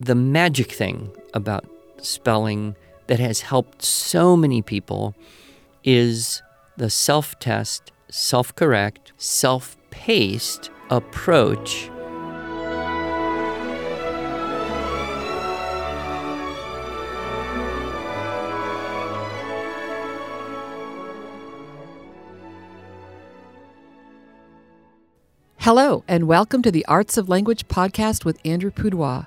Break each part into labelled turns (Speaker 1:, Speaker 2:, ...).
Speaker 1: the magic thing about spelling that has helped so many people is the self test, self correct, self paced approach.
Speaker 2: Hello, and welcome to the Arts of Language podcast with Andrew Pudewa,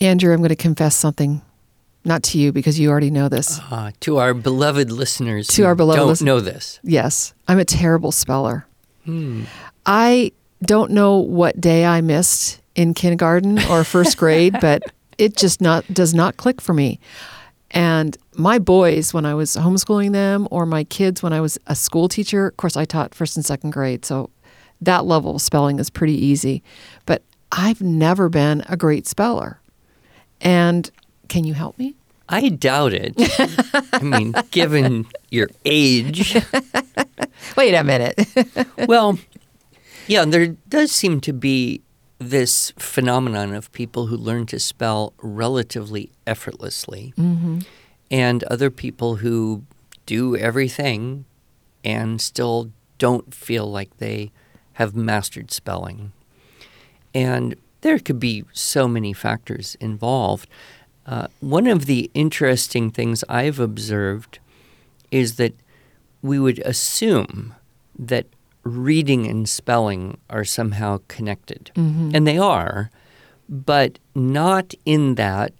Speaker 2: Andrew, I'm going to confess something. Not to you because you already know this.
Speaker 1: Uh, to our beloved listeners,
Speaker 2: To
Speaker 1: who
Speaker 2: our beloved
Speaker 1: don't
Speaker 2: listen-
Speaker 1: know this.
Speaker 2: Yes, I'm a terrible speller.
Speaker 1: Hmm.
Speaker 2: I don't know what day I missed in kindergarten or first grade, but it just not does not click for me. And my boys, when I was homeschooling them, or my kids when I was a school teacher, of course, I taught first and second grade, so that level of spelling is pretty easy. But I've never been a great speller. And can you help me?
Speaker 1: I doubt it. I mean, given your age,
Speaker 2: Wait a minute.
Speaker 1: well, yeah, there does seem to be this phenomenon of people who learn to spell relatively effortlessly, mm-hmm. and other people who do everything and still don't feel like they have mastered spelling. And there could be so many factors involved. Uh, one of the interesting things I've observed is that we would assume that reading and spelling are somehow connected. And they are, but not in that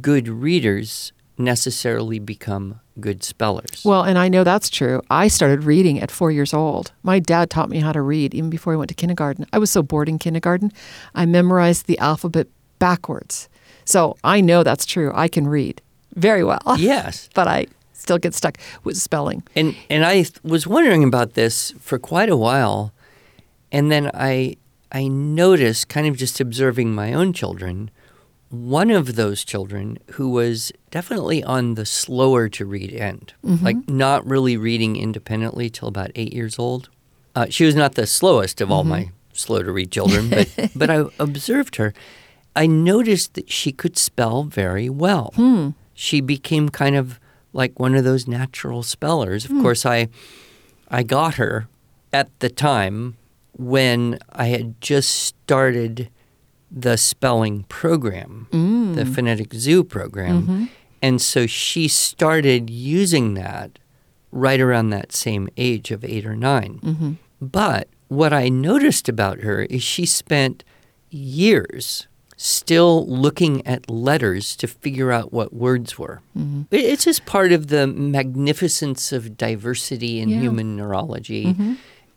Speaker 1: good readers necessarily become good spellers.
Speaker 2: Well, and I know that's true. I started reading at four years old. My dad taught me how to read even before I went to kindergarten. I was so bored in kindergarten, I memorized the alphabet backwards. So I know that's true. I can read very well,
Speaker 1: yes.
Speaker 2: but I still get stuck with spelling.
Speaker 1: And and I was wondering about this for quite a while, and then I I noticed, kind of just observing my own children, one of those children who was definitely on the slower to read end, mm-hmm. like not really reading independently till about eight years old. Uh, she was not the slowest of all mm-hmm. my slow to read children, but but I observed her. I noticed that she could spell very well. Hmm. She became kind of like one of those natural spellers. Of hmm. course, I I got her at the time when I had just started the spelling program, the mm. phonetic zoo program. Mm-hmm. And so she started using that right around that same age of eight or 9 mm-hmm. But what I noticed about her is she spent years still looking at letters to figure out what words were. Mm-hmm. It- It's just part of the magnificence of diversity in
Speaker 2: Yeah.
Speaker 1: human neurology.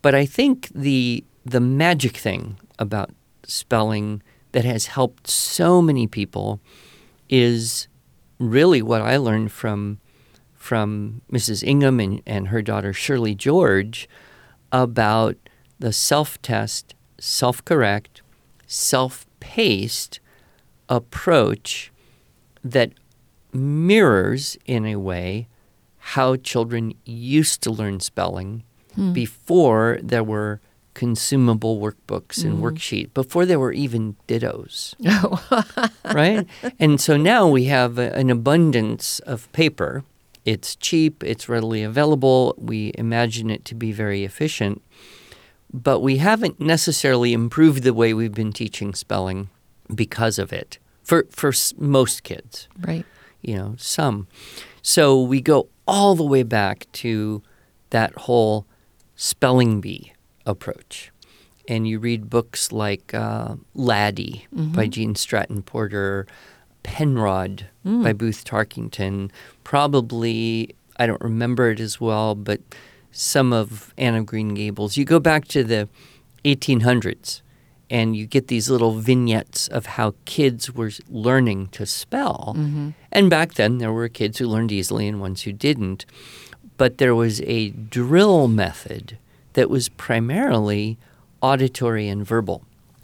Speaker 1: But I think the the magic thing about spelling that has helped so many people is really what I learned from from Mrs. Ingham and, and her daughter Shirley George about the self test, self correct, self paced approach that mirrors, in a way, how children used to learn spelling hmm. before there were consumable workbooks and mm-hmm. worksheets, before there were even dittos oh. right? And so now we have a, an abundance of paper. It's cheap, it's readily available. We imagine it to be very efficient, but we haven't necessarily improved the way we've been teaching spelling because of it for for most kids
Speaker 2: Right.
Speaker 1: you know, some. So we go all the way back to that whole spelling bee approach. And you read books like uh, Laddie mm-hmm. by Gene Stratton Porter, Penrod mm. by Booth Tarkington, probably, I don't remember it as well, but some of Anne of Green Gables. You go back to the 1800s and you get these little vignettes of how kids were learning to spell. Mm-hmm. And back then, there were kids who learned easily and ones who didn't. But there was a drill method that was primarily auditory and verbal.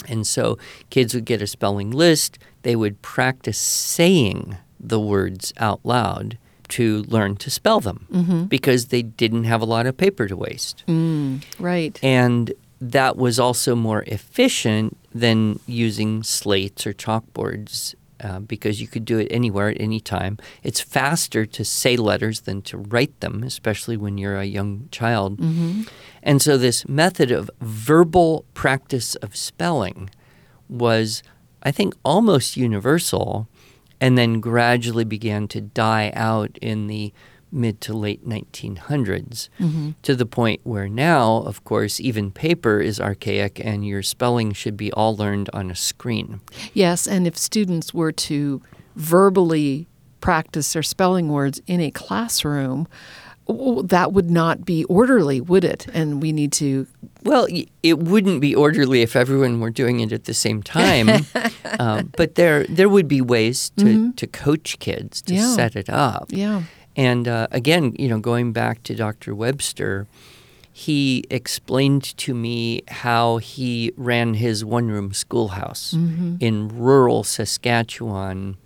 Speaker 1: And so kids would get a spelling list, they would practice saying the words out loud to learn to spell them because they didn't have a lot of paper to waste.
Speaker 2: Mm, right.
Speaker 1: And that was also more efficient than using slates or chalkboards uh, because you could do it anywhere at any time. It's faster to say letters than to write them, especially when you're a young child. And so, this method of verbal practice of spelling was, I think, almost universal and then gradually began to die out in the mid to late 1900s to the point where now, of course, even paper is archaic and your spelling should be all learned on a screen.
Speaker 2: Yes, and if students were to verbally practice their spelling words in a classroom, that would not be orderly, would it? And we need to.
Speaker 1: Well, it wouldn't be orderly if everyone were doing it at the same time, um, but there there would be ways to, to coach kids to
Speaker 2: Yeah.
Speaker 1: set it up.
Speaker 2: Yeah.
Speaker 1: And uh, again, you know, going back to Dr. Webster, he explained to me how he ran his one room schoolhouse mm-hmm. in rural Saskatchewan,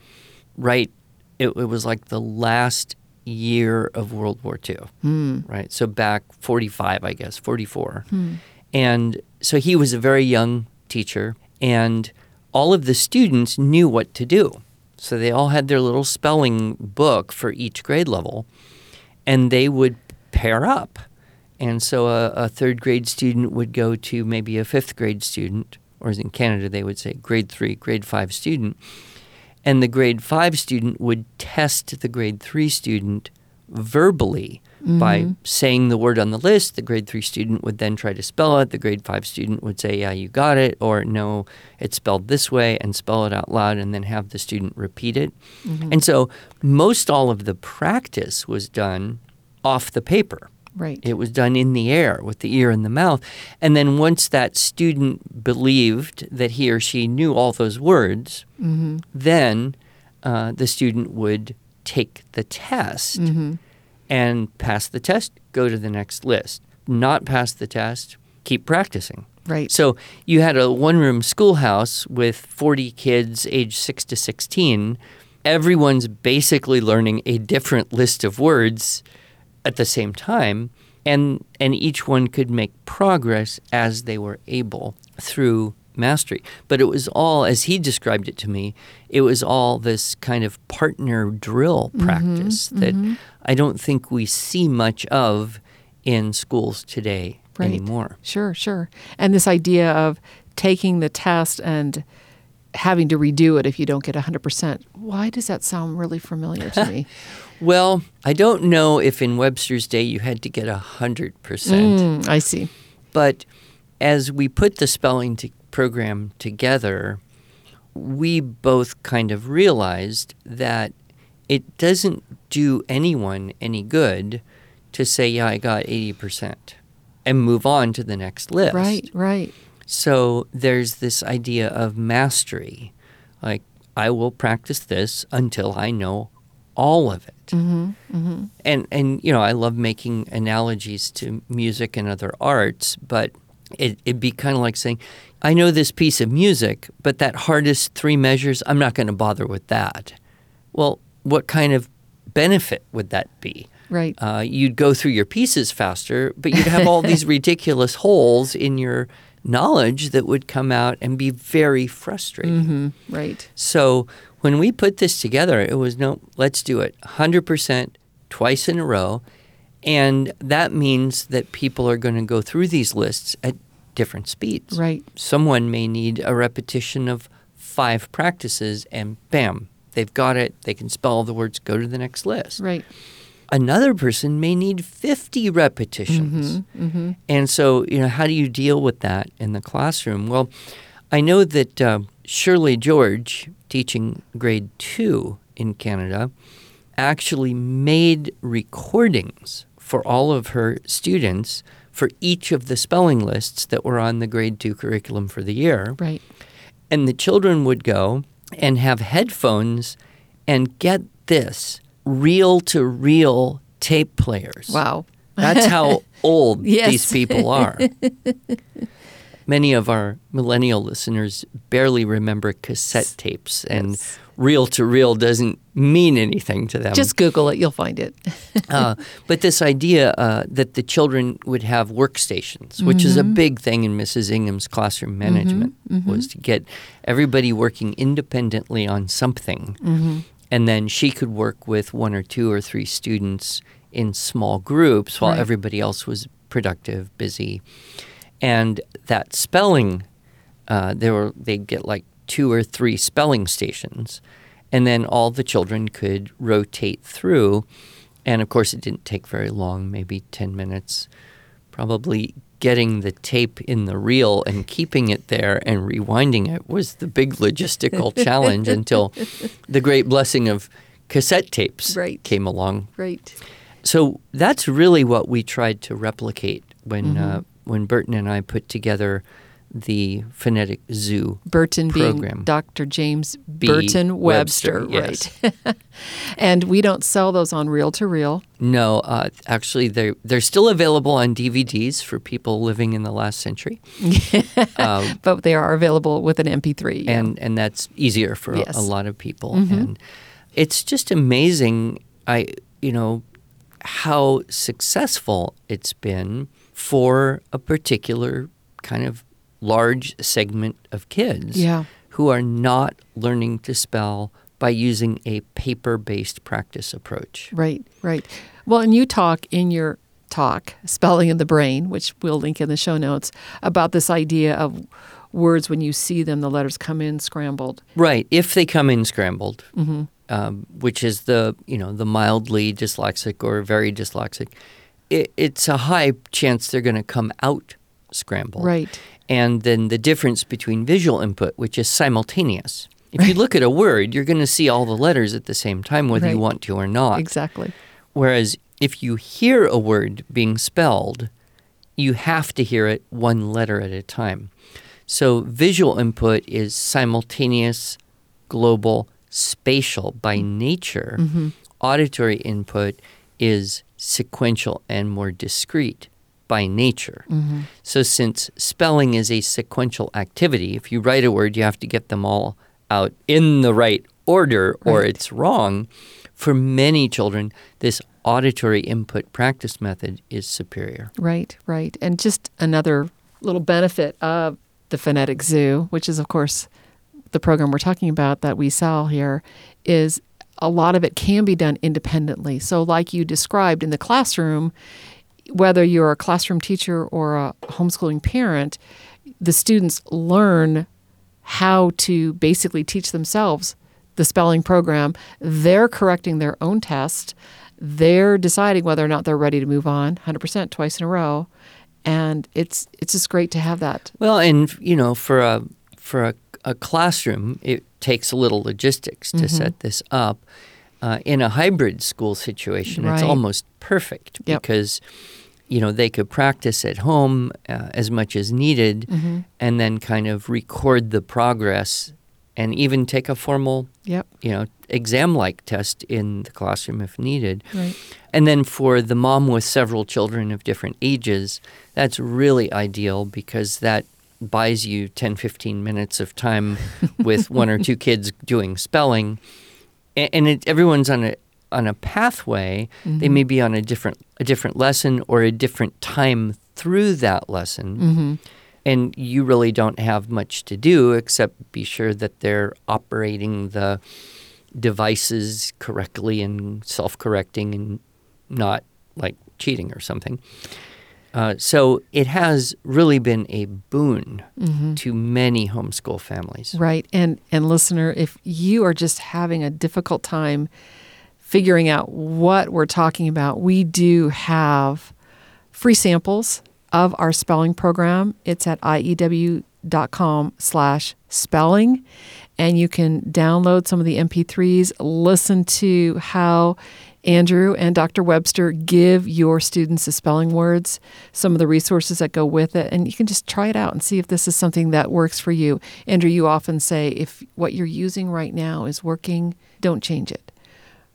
Speaker 1: right? It, it was like the last year of World War II, hmm. right? So back 45, I guess, 44. Hmm. And so he was a very young teacher, and all of the students knew what to do. So they all had their little spelling book for each grade level, and they would pair up. And so a, a third grade student would go to maybe a fifth grade student, or in Canada they would say grade three, grade five student. And the grade five student would test the grade three student verbally by mm-hmm. saying the word on the list. The grade three student would then try to spell it. The grade five student would say, Yeah, you got it, or No, it's spelled this way, and spell it out loud, and then have the student repeat it. Mm-hmm. And so most all of the practice was done off the paper.
Speaker 2: Right.
Speaker 1: It was done in the air with the ear and the mouth. And then once that student believed that he or she knew all those words, mm-hmm. then uh, the student would take the test and pass the test, go to the next list. Not pass the test, keep practicing.
Speaker 2: Right.
Speaker 1: So you had a one room schoolhouse with 40 kids aged 6 to 16. Everyone's basically learning a different list of words at the same time and and each one could make progress as they were able through mastery. But it was all as he described it to me, it was all this kind of partner drill practice that I don't think we see much of in schools today
Speaker 2: Right.
Speaker 1: anymore.
Speaker 2: Sure, sure. And this idea of taking the test and having to redo it if you don't get 100%. Why does that sound really familiar to me?
Speaker 1: Well, I don't know if in Webster's day you had to get a hundred percent,
Speaker 2: Mm, I see.
Speaker 1: but as we put the spelling to program together, we both kind of realized that it doesn't do anyone any good to say, "Yeah, I got eighty percent," and move on to the next list.
Speaker 2: Right, right.
Speaker 1: So there's this idea of mastery. Like, I will practice this until I know all of it. Mm-hmm, mm-hmm. And, and, you know, I love making analogies to music and other arts, but it, it'd be kind of like saying, I know this piece of music, but that hardest three measures, I'm not going to bother with that. Well, what kind of benefit would that be?
Speaker 2: Right.
Speaker 1: uh, you'd go through your pieces faster, but you'd have all these ridiculous holes in your knowledge that would come out and be very frustrating.
Speaker 2: hmm Right.
Speaker 1: So when we put this together, it was no, let's do it 100% twice in a row. And that means that people are going to go through these lists at different speeds.
Speaker 2: Right.
Speaker 1: Someone may need a repetition of five practices, and bam, they've got it. They can spell all the words, go to the next list
Speaker 2: Right.
Speaker 1: another person may need 50 repetitions. And so, you know, how do you deal with that in the classroom? Well, I know that uh, Shirley George, teaching grade two in Canada, actually made recordings for all of her students for each of the spelling lists that were on the grade two curriculum for the year.
Speaker 2: Right.
Speaker 1: And the children would go and have headphones and get this reel to reel tape players.
Speaker 2: Wow.
Speaker 1: That's how old
Speaker 2: Yes.
Speaker 1: these people are. Many of our millennial listeners barely remember cassette tapes, and
Speaker 2: Yes.
Speaker 1: Reel to reel doesn't mean anything to them.
Speaker 2: Just Google it, you'll find it.
Speaker 1: uh, but this idea uh, that the children would have workstations, which is a
Speaker 2: Mm-hmm.
Speaker 1: big thing in Mrs. Ingham's classroom management, was to get everybody working independently on something,
Speaker 2: Mm-hmm.
Speaker 1: and then she could work with one or two or three students in small groups while
Speaker 2: Right.
Speaker 1: everybody else was productive, busy, and that spelling, uh, there were they'd get like two or three spelling stations, and then all the children could rotate through. And of course, it didn't take very long, maybe 10 minutes. Probably getting the tape in the reel and keeping it there and rewinding it was the big logistical challenge until the great blessing of cassette tapes
Speaker 2: Right.
Speaker 1: came along.
Speaker 2: Right.
Speaker 1: So that's really what we tried to replicate when
Speaker 2: Mm-hmm.
Speaker 1: uh, when Burton and I put together the phonetic zoo.
Speaker 2: Burton being
Speaker 1: Program.
Speaker 2: Dr. James
Speaker 1: B.
Speaker 2: Burton Webster,
Speaker 1: Webster,
Speaker 2: right? and we don't sell those on reel to reel.
Speaker 1: No, uh, actually, they're they're still available on DVDs for people living in the last century, um,
Speaker 2: but they are available with an MP3. yeah.
Speaker 1: and and that's easier for
Speaker 2: Yes.
Speaker 1: a, lot of people. And it's just amazing. I you know how successful it's been for a particular kind of large segment of kids
Speaker 2: Yeah.
Speaker 1: who are not learning to spell by using a paper-based practice approach.
Speaker 2: Right, right. Well, and you talk in your talk, Spelling and the Brain, which we'll link in the show notes, about this idea of words when you see them, the letters come in scrambled.
Speaker 1: Right, if they come in scrambled,
Speaker 2: Mm-hmm.
Speaker 1: um, which is the you know the mildly dyslexic or very dyslexic, it, it's a high chance they're going to come out scrambled.
Speaker 2: Right.
Speaker 1: And then the difference between visual input, which is simultaneous. If you look at a word, you're going to see all the letters at the same time, whether you want to or not.
Speaker 2: Exactly.
Speaker 1: Whereas if you hear a word being spelled, you have to hear it one letter at a time. So visual input is simultaneous, global, spatial by mm-hmm. nature. Mm-hmm. Auditory input is sequential and more discrete by nature. So since spelling is a sequential activity, if you write a word, you have to get them all out in the right order or
Speaker 2: Right.
Speaker 1: it's wrong. For many children, this auditory input practice method is superior.
Speaker 2: Right, right. And just another little benefit of the Phonetic Zoo, which is, of course, the program we're talking about that we sell here, is a lot of it can be done independently. So, like you described in the classroom, whether you're a classroom teacher or a homeschooling parent, the students learn how to basically teach themselves the spelling program. They're correcting their own test. They're deciding whether or not they're ready to move on 100% twice in a row. And it's it's just great to have that.
Speaker 1: Well, and you know, for a for a, a classroom, it takes a little logistics to mm-hmm. set this up. Uh, in a hybrid school situation, it's almost perfect
Speaker 2: Yep.
Speaker 1: because you know they could practice at home uh, as much as needed, and then kind of record the progress, and even take a formal
Speaker 2: Yep.
Speaker 1: you know exam-like test in the classroom if needed.
Speaker 2: Right.
Speaker 1: And then for the mom with several children of different ages, that's really ideal because that buys you 10, 15 minutes of time with one or two kids doing spelling. A- And it, everyone's on a on a pathway. They may be on a different a different lesson or a different time through that lesson.
Speaker 2: Mm-hmm.
Speaker 1: And you really don't have much to do except be sure that they're operating the devices correctly and self-correcting and not like cheating or something. Uh, so it has really been a boon to many homeschool families.
Speaker 2: Right. And and listener, if you are just having a difficult time figuring out what we're talking about, we do have free samples of our spelling program. It's at andrewpudewa.com slash spelling and you can download some of the mp3s listen to how andrew and dr webster give your students the spelling words some of the resources that go with it and you can just try it out and see if this is something that works for you andrew you often say if what you're using right now is working don't change it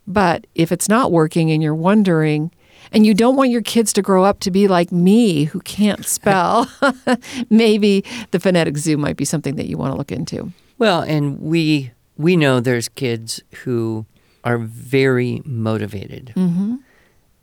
Speaker 2: but if it's not working and you're wondering and you don't want your kids to grow up to be like me who can't spell, maybe the phonetic zoo might be something that you want to look into.
Speaker 1: Well, and we we know there's kids who are very motivated.
Speaker 2: Mm-hmm.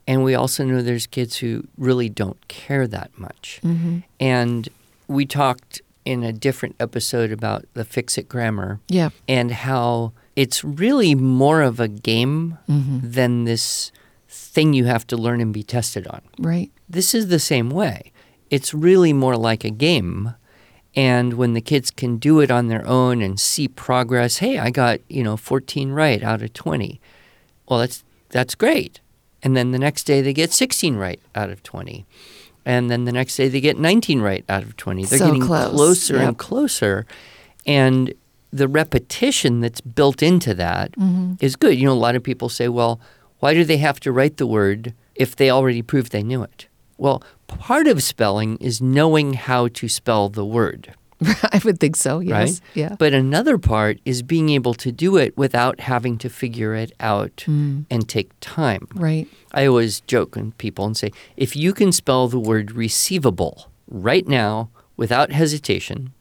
Speaker 1: And we also know there's kids who really don't care that much.
Speaker 2: Mm-hmm.
Speaker 1: And we talked in a different episode about the fix it grammar
Speaker 2: Yeah.
Speaker 1: and how it's really more of a game
Speaker 2: Mm-hmm.
Speaker 1: than this thing you have to learn and be tested on.
Speaker 2: Right.
Speaker 1: This is the same way. It's really more like a game. And when the kids can do it on their own and see progress, hey, I got, you know, 14 right out of 20. Well, that's that's great. And then the next day they get 16 right out of 20. And then the next day they get 19 right out of 20. They're
Speaker 2: So
Speaker 1: getting
Speaker 2: close.
Speaker 1: closer
Speaker 2: Yep.
Speaker 1: and closer. And the repetition that's built into that is
Speaker 2: Mhm.
Speaker 1: good. You know, a lot of people say, well, why do they have to write the word if they already proved they knew it? Well, part of spelling is knowing how to spell the word,
Speaker 2: I would think so. Yes.
Speaker 1: right?
Speaker 2: Yeah.
Speaker 1: But another part is being able to do it without having to figure it out
Speaker 2: Mm.
Speaker 1: and take time.
Speaker 2: Right.
Speaker 1: I always joke with people and say, if you can spell the word receivable right now without hesitation,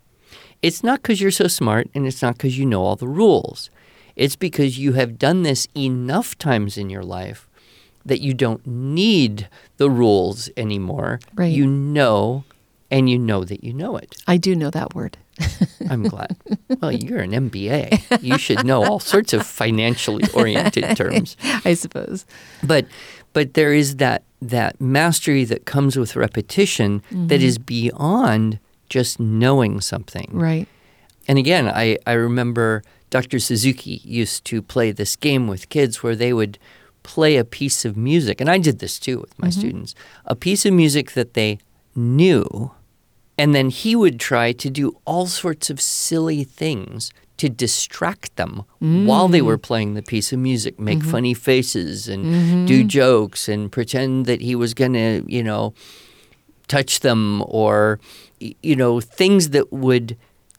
Speaker 1: it's not because you're so smart and it's not because you know all the rules. It's because you have done this enough times in your life that you don't need the rules anymore.
Speaker 2: Right.
Speaker 1: You know, and you know that you know it.
Speaker 2: I do know that word.
Speaker 1: I'm glad. well, you're an MBA. You should know all sorts of financially oriented terms
Speaker 2: I suppose.
Speaker 1: but but there is that that mastery that comes with repetition that mm-hmm. is beyond just knowing something.
Speaker 2: Right.
Speaker 1: And again, I, I remember Dr. Suzuki used to play this game with kids where they would play a piece of music, and I did this too with my mm-hmm. students, a piece of music that they knew, and then he would try to do all sorts of silly things to distract them while they were mm. playing the piece of music, make mm-hmm. funny faces and do mm-hmm. jokes and pretend that he was going to, you know, touch them or you know things that would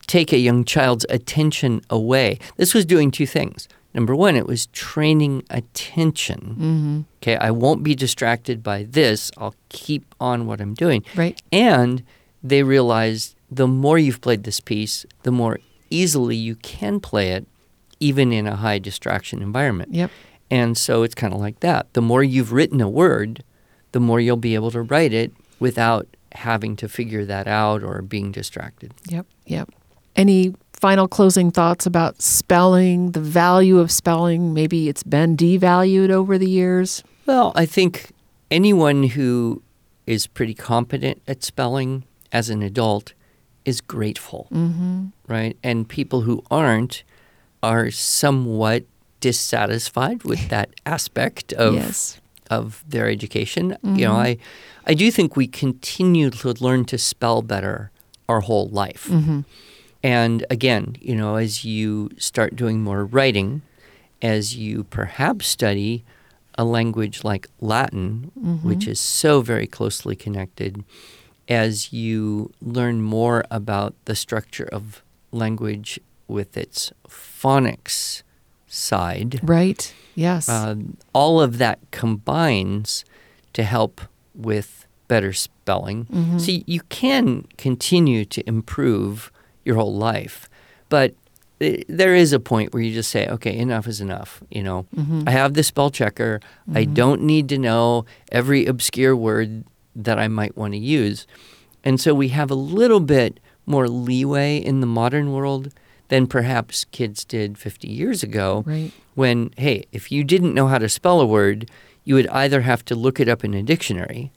Speaker 1: take a young child's attention away. This was doing two things number one it was training attention
Speaker 2: Mm-hmm.
Speaker 1: okay i won't be distracted by this i'll keep on what i'm doing
Speaker 2: Right.
Speaker 1: and they realized the more you've played this piece the more easily you can play it even in a high distraction environment
Speaker 2: Yep.
Speaker 1: and so it's kind of like that. The more you've written a word, the more you'll be able to write it without having to figure that out or being distracted.
Speaker 2: Yep. Yep. Any final closing thoughts about spelling, the value of spelling? Maybe it's been devalued over the years.
Speaker 1: Well, I think anyone who is pretty competent at spelling as an adult is grateful,
Speaker 2: Mm-hmm.
Speaker 1: right? And people who aren't are somewhat dissatisfied with that aspect of
Speaker 2: yes.
Speaker 1: of their education. You know, I I do think we continue to learn to spell better our whole life.
Speaker 2: Mm-hmm.
Speaker 1: And again, you know, as you start doing more writing, as you perhaps study a language like Latin, which is so very closely connected, as you learn more about the structure of language with its phonics side,
Speaker 2: Right. Yes.
Speaker 1: um, all of that combines to help with better spelling.
Speaker 2: Mhm.
Speaker 1: So you can continue to improve your whole life, but i- there is a point where you just say, okay, enough is enough. You know,
Speaker 2: Mhm.
Speaker 1: I have the spell checker. I
Speaker 2: Mhm.
Speaker 1: don't need to know every obscure word that I might want to use. And so we have a little bit more leeway in the modern world than perhaps kids did 50 years ago
Speaker 2: right.
Speaker 1: when, hey, if you didn't know how to spell a word, you would either have to look it up in a dictionary,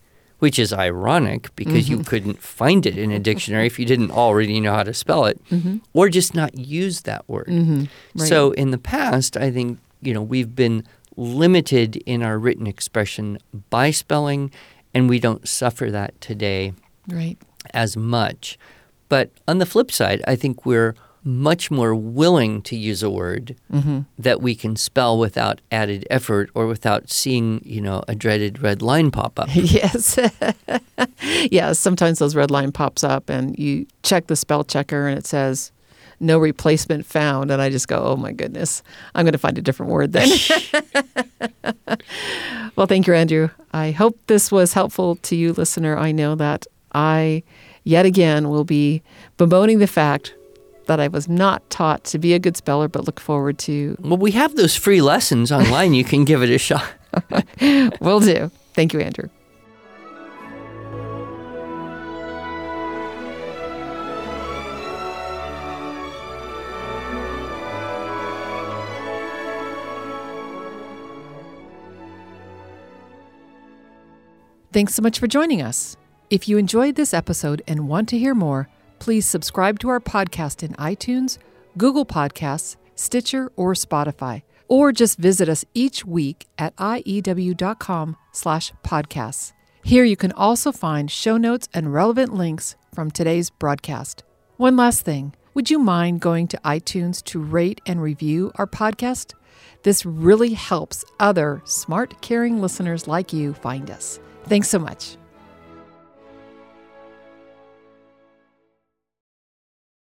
Speaker 1: which is ironic because you couldn't find it in a dictionary if you didn't already know how to spell it,
Speaker 2: Mm-hmm.
Speaker 1: or just not use that word.
Speaker 2: Mm-hmm. Right.
Speaker 1: So in the past, I think, you know, we've been limited in our written expression by spelling, and we don't suffer that today
Speaker 2: right.
Speaker 1: as much. But on the flip side, I think we're much more willing to use a word mm-hmm. that we can spell without added effort or without seeing, you know, a dreaded red line pop up.
Speaker 2: yes. yeah, sometimes those red line pops up and you check the spell checker and it says no replacement found and I just go, "Oh my goodness. I'm going to find a different word then." well, thank you, Andrew. I hope this was helpful to you, listener. I know that I yet again will be bemoaning the fact that I was not taught to be a good speller, but look forward to.
Speaker 1: Well, we have those free lessons online. You can give it a shot.
Speaker 2: Will do. Thank you, Andrew. Thanks so much for joining us. If you enjoyed this episode and want to hear more, please subscribe to our podcast in iTunes, Google Podcasts, Stitcher, or Spotify, or just visit us each week at iew.com slash podcasts. Here you can also find show notes and relevant links from today's broadcast. One last thing. Would you mind going to iTunes to rate and review our podcast? This really helps other smart, caring listeners like you find us. Thanks so much.